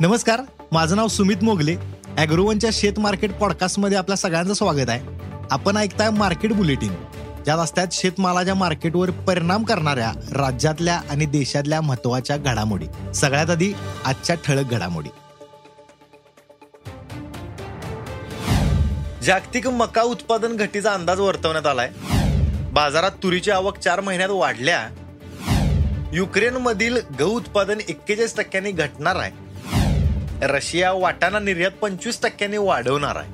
नमस्कार माझं नाव सुमित मोगले. अॅग्रोवनच्या शेत मार्केट पॉडकास्टमध्ये आपल्या सगळ्यांचं स्वागत आहे. आपण ऐकताय मार्केट बुलेटिन. ज्या रस्त्यात शेतमालाच्या मार्केटवर परिणाम करणाऱ्या राज्यातल्या आणि देशातल्या महत्त्वाच्या घडामोडी. सगळ्यात आधी आजच्या ठळक घडामोडी. जागतिक मका उत्पादन घटीचा अंदाज वर्तवण्यात आलाय. बाजारात तुरीची आवक चार महिन्यात वाढल्या. युक्रेनमधील गहू उत्पादन एक्केचाळीस टक्क्यांनी घटणार आहे. रशिया वाटाणा निर्यात पंचवीस टक्क्यांनी वाढवणार आहे.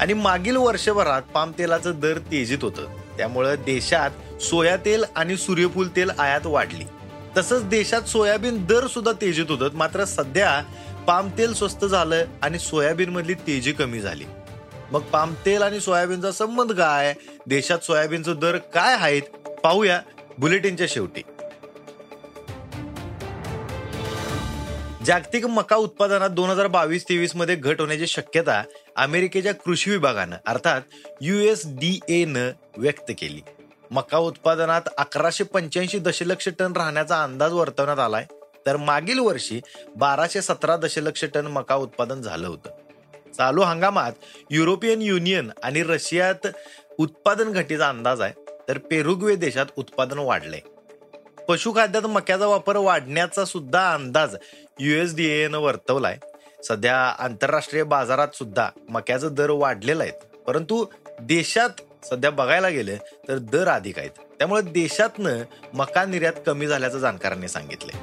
आणि मागील वर्षभरात पाम तेलाचं दर तेजीत होतं. त्यामुळं देशात सोया तेल आणि सूर्यफूल तेल आयात वाढली. तसंच देशात सोयाबीन दर सुद्धा तेजीत होतं. मात्र सध्या पाम तेल स्वस्त झालं आणि सोयाबीन मधली तेजी कमी झाली. मग पाम तेल आणि सोयाबीनचा संबंध काय? देशात सोयाबीनचं दर काय आहेत? पाहूया बुलेटिनच्या शेवटी. जागतिक मका उत्पादनात दोन हजार बावीस तेवीसमध्ये घट होण्याची शक्यता अमेरिकेच्या कृषी विभागानं अर्थात युएस डी एनं व्यक्त केली. मका उत्पादनात अकराशे पंच्याऐंशी दशलक्ष टन राहण्याचा अंदाज वर्तवण्यात आलाय. तर मागील वर्षी बाराशे सतरा दशलक्ष टन मका उत्पादन झालं होतं. चालू हंगामात युरोपियन युनियन आणि रशियात उत्पादन घटीचा अंदाज आहे. तर पेरुग्वे देशात उत्पादन वाढलंय. पशुखाद्यात मक्याचा वापर वाढण्याचा सुद्धा अंदाज युएसडीएनं वर्तवलाय. सध्या आंतरराष्ट्रीय बाजारात सुद्धा मक्याचा दर वाढलेला आहेत. परंतु देशात सध्या बघायला गेलं तर दर अधिक आहेत. त्यामुळे देशातनं मका निर्यात कमी झाल्याचं जाणकारांनी सांगितलंय.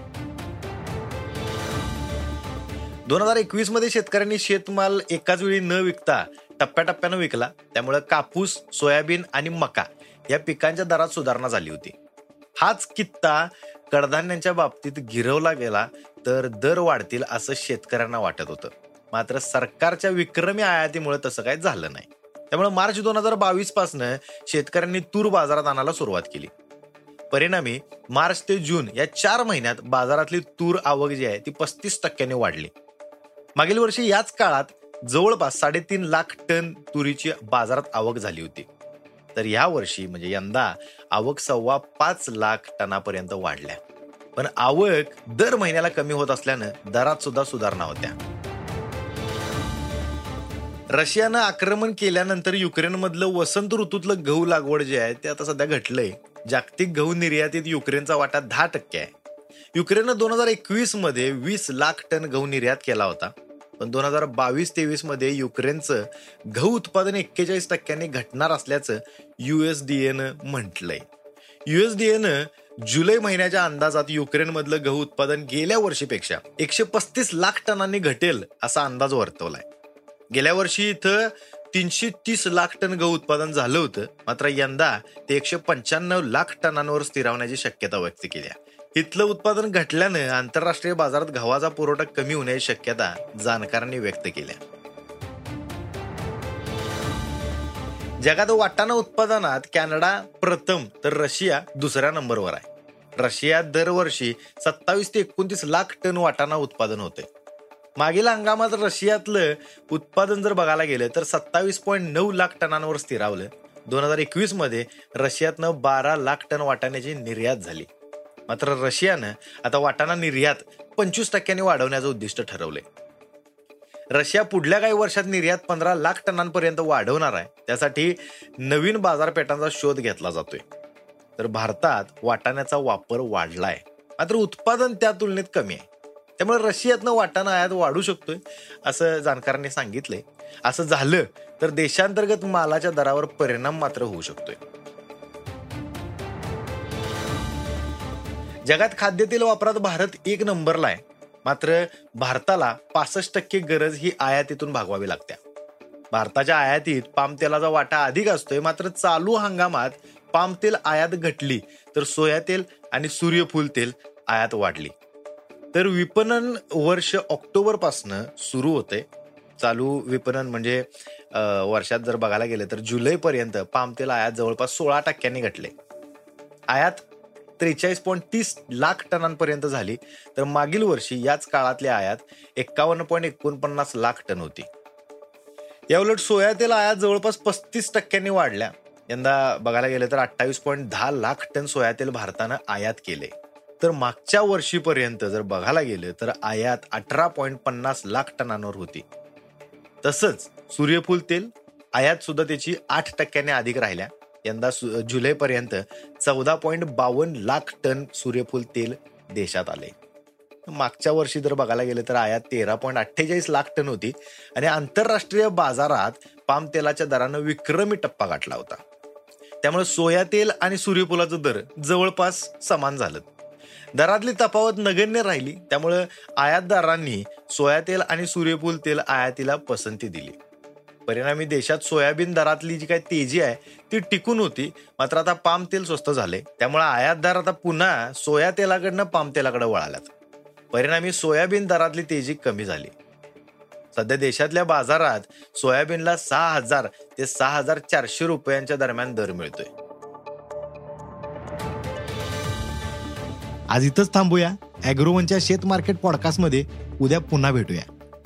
दोन हजार एकवीसमध्ये शेतकऱ्यांनी शेतमाल एकाच वेळी न विकता टप्प्याटप्प्यानं विकला. त्यामुळे कापूस सोयाबीन आणि मका या पिकांच्या दरात सुधारणा झाली होती. हाच कित्ता कडधान्यांच्या बाबतीत गिरवला गेला तर दर वाढतील असं शेतकऱ्यांना वाटत होतं. मात्र सरकारच्या विक्रमी आयातीमुळे तसं काही झालं नाही. त्यामुळे मार्च दोन हजार बावीस पासनं शेतकऱ्यांनी तूर बाजारात आणायला सुरुवात केली. परिणामी मार्च ते जून या चार महिन्यात बाजारातली तूर आवक जी आहे ती पस्तीस टक्क्यांनी वाढली. मागील वर्षी याच काळात जवळपास साडेतीन लाख टन तुरीची बाजारात आवक झाली होती. तर ह्या वर्षी म्हणजे यंदा आवक सव्वा पाच लाख टनापर्यंत वाढल्या. पण आवक दर महिन्याला कमी होत असल्यानं दरात सुद्धा सुधारणा होत्या. रशियानं आक्रमण केल्यानंतर युक्रेनमधलं वसंत ऋतूतलं गहू लागवड जे आहे ते आता सध्या घटलंय. जागतिक गहू निर्यातीत युक्रेनचा वाटा दहा टक्के आहे. युक्रेननं दोन हजार एकवीसमध्ये वीस लाख टन गहू निर्यात केला होता. पण दोन हजार बावीस तेवीसमध्ये युक्रेनचं गहू उत्पादन एक्केचाळीस टक्क्यांनी घटणार असल्याचं युएसडीएनं म्हटलंय. युएसडीएनं जुलै महिन्याच्या अंदाजात युक्रेनमधलं गहू उत्पादन गेल्या वर्षीपेक्षा एकशे पस्तीस लाख टनांनी घटेल असा अंदाज वर्तवलाय. गेल्या वर्षी इथं तीनशे तीस लाख टन गहू उत्पादन झालं होतं मात्र यंदा ते एकशे पंच्याण्णव लाख टनांवर स्थिरावण्याची शक्यता व्यक्त केली आहे. इथलं उत्पादन घटल्यानं आंतरराष्ट्रीय बाजारात गव्हाचा पुरवठा कमी होण्याची शक्यता जाणकारांनी व्यक्त केल्या. जगात वाटाणा उत्पादनात कॅनडा प्रथम तर रशिया दुसऱ्या नंबरवर आहे. रशियात दरवर्षी सत्तावीस ते एकोणतीस लाख टन वाटाणा उत्पादन होते. मागील हंगामात रशियातलं उत्पादन जर बघायला गेलं तर सत्तावीस पॉईंट नऊ लाख टनांवर स्थिरावलं. दोन हजार एकवीसमध्ये रशियातनं बारा लाख टन वाटाण्याची निर्यात झाली. मात्र रशियानं आता वाटाणा निर्यात पंचवीस टक्क्यांनी वाढवण्याचं उद्दिष्ट ठरवलंय. रशिया पुढल्या काही वर्षात निर्यात पंधरा लाख टनांपर्यंत वाढवणार आहे. त्यासाठी नवीन बाजारपेठांचा शोध घेतला जातोय. तर भारतात वाटाण्याचा वापर वाढलाय. मात्र उत्पादन त्या तुलनेत कमी आहे. त्यामुळे रशियातनं वाटाणा आयात वाढू शकतोय असं जाणकारांनी सांगितलंय. असं झालं तर देशांतर्गत मालाच्या दरावर परिणाम मात्र होऊ शकतोय. जगात खाद्यतेल वापरात भारत एक नंबरला आहे. मात्र भारताला पासष्ट टक्के गरज ही आयातीतून भागवावी लागते. भारताच्या आयातीत पाम तेलाचा वाटा अधिक असतोय मात्र चालू हंगामात पाम तेल आयात घटली तर सोया तेल आणि सूर्यफूल तेल आयात वाढली. तर विपणन वर्ष ऑक्टोबर पासनं सुरू होते चालू विपणन म्हणजे वर्षात जर बघायला गेलं तर जुलैपर्यंत पामतेल पाम तेल आयात जवळपास सोळा टक्क्यांनी घटले. आयात त्रेचाळीस पॉईंट तीस लाख टनांपर्यंत झाली. तर मागील वर्षी याच काळातली आयात एक्कावन्न पॉईंट एकोणपन्नास लाख टन होती. याउलट सोया तेल आयात जवळपास पस्तीस टक्क्यांनी वाढल्या. यंदा बघायला गेलं तर अठ्ठावीस पॉईंट दहा लाख टन सोया तेल भारतानं आयात केले. तर मागच्या वर्षीपर्यंत जर बघायला गेलं तर आयात अठरा पॉईंट पन्नास लाख टनांवर होती. तसंच सूर्यफूल तेल आयात सुद्धा त्याची आठ टक्क्याने अधिक राहिल्या. यंदा जुलैपर्यंत चौदा पॉईंट बावन्न लाख टन सूर्यफूल तेल देशात आले. मागच्या वर्षी जर बघायला गेलं तर आयात तेरा पॉईंट अठ्ठेचाळीस लाख टन होती आणि आंतरराष्ट्रीय बाजारात पाम तेलाच्या दरानं विक्रमी टप्पा गाठला होता. त्यामुळे सोया तेल आणि सूर्यफुलाचं दर जवळपास समान झालं. दरातली तफावत नगण्य राहिली त्यामुळं आयातदारांनी सोया तेल आणि सूर्यफूल तेल आयातीला पसंती दिली. परिणामी देशात सोयाबीन दरातली जी काही तेजी आहे ती टिकून होती. मात्र आता पाम तेल स्वस्त झाले. त्यामुळे आयातदार आता पुन्हा सोया तेलाकडनं पाम तेलाकडे वळाल्यात. परिणामी सोयाबीन दरातली तेजी कमी झाली. सध्या देशातल्या बाजारात सोयाबीनला सहा हजार ते सहा हजार चारशे रुपयांच्या दरम्यान दर मिळतोय. आज इथंच थांबूया. अॅग्रोवनच्या शेत मार्केट पॉडकास्टमध्ये उद्या पुन्हा भेटूया.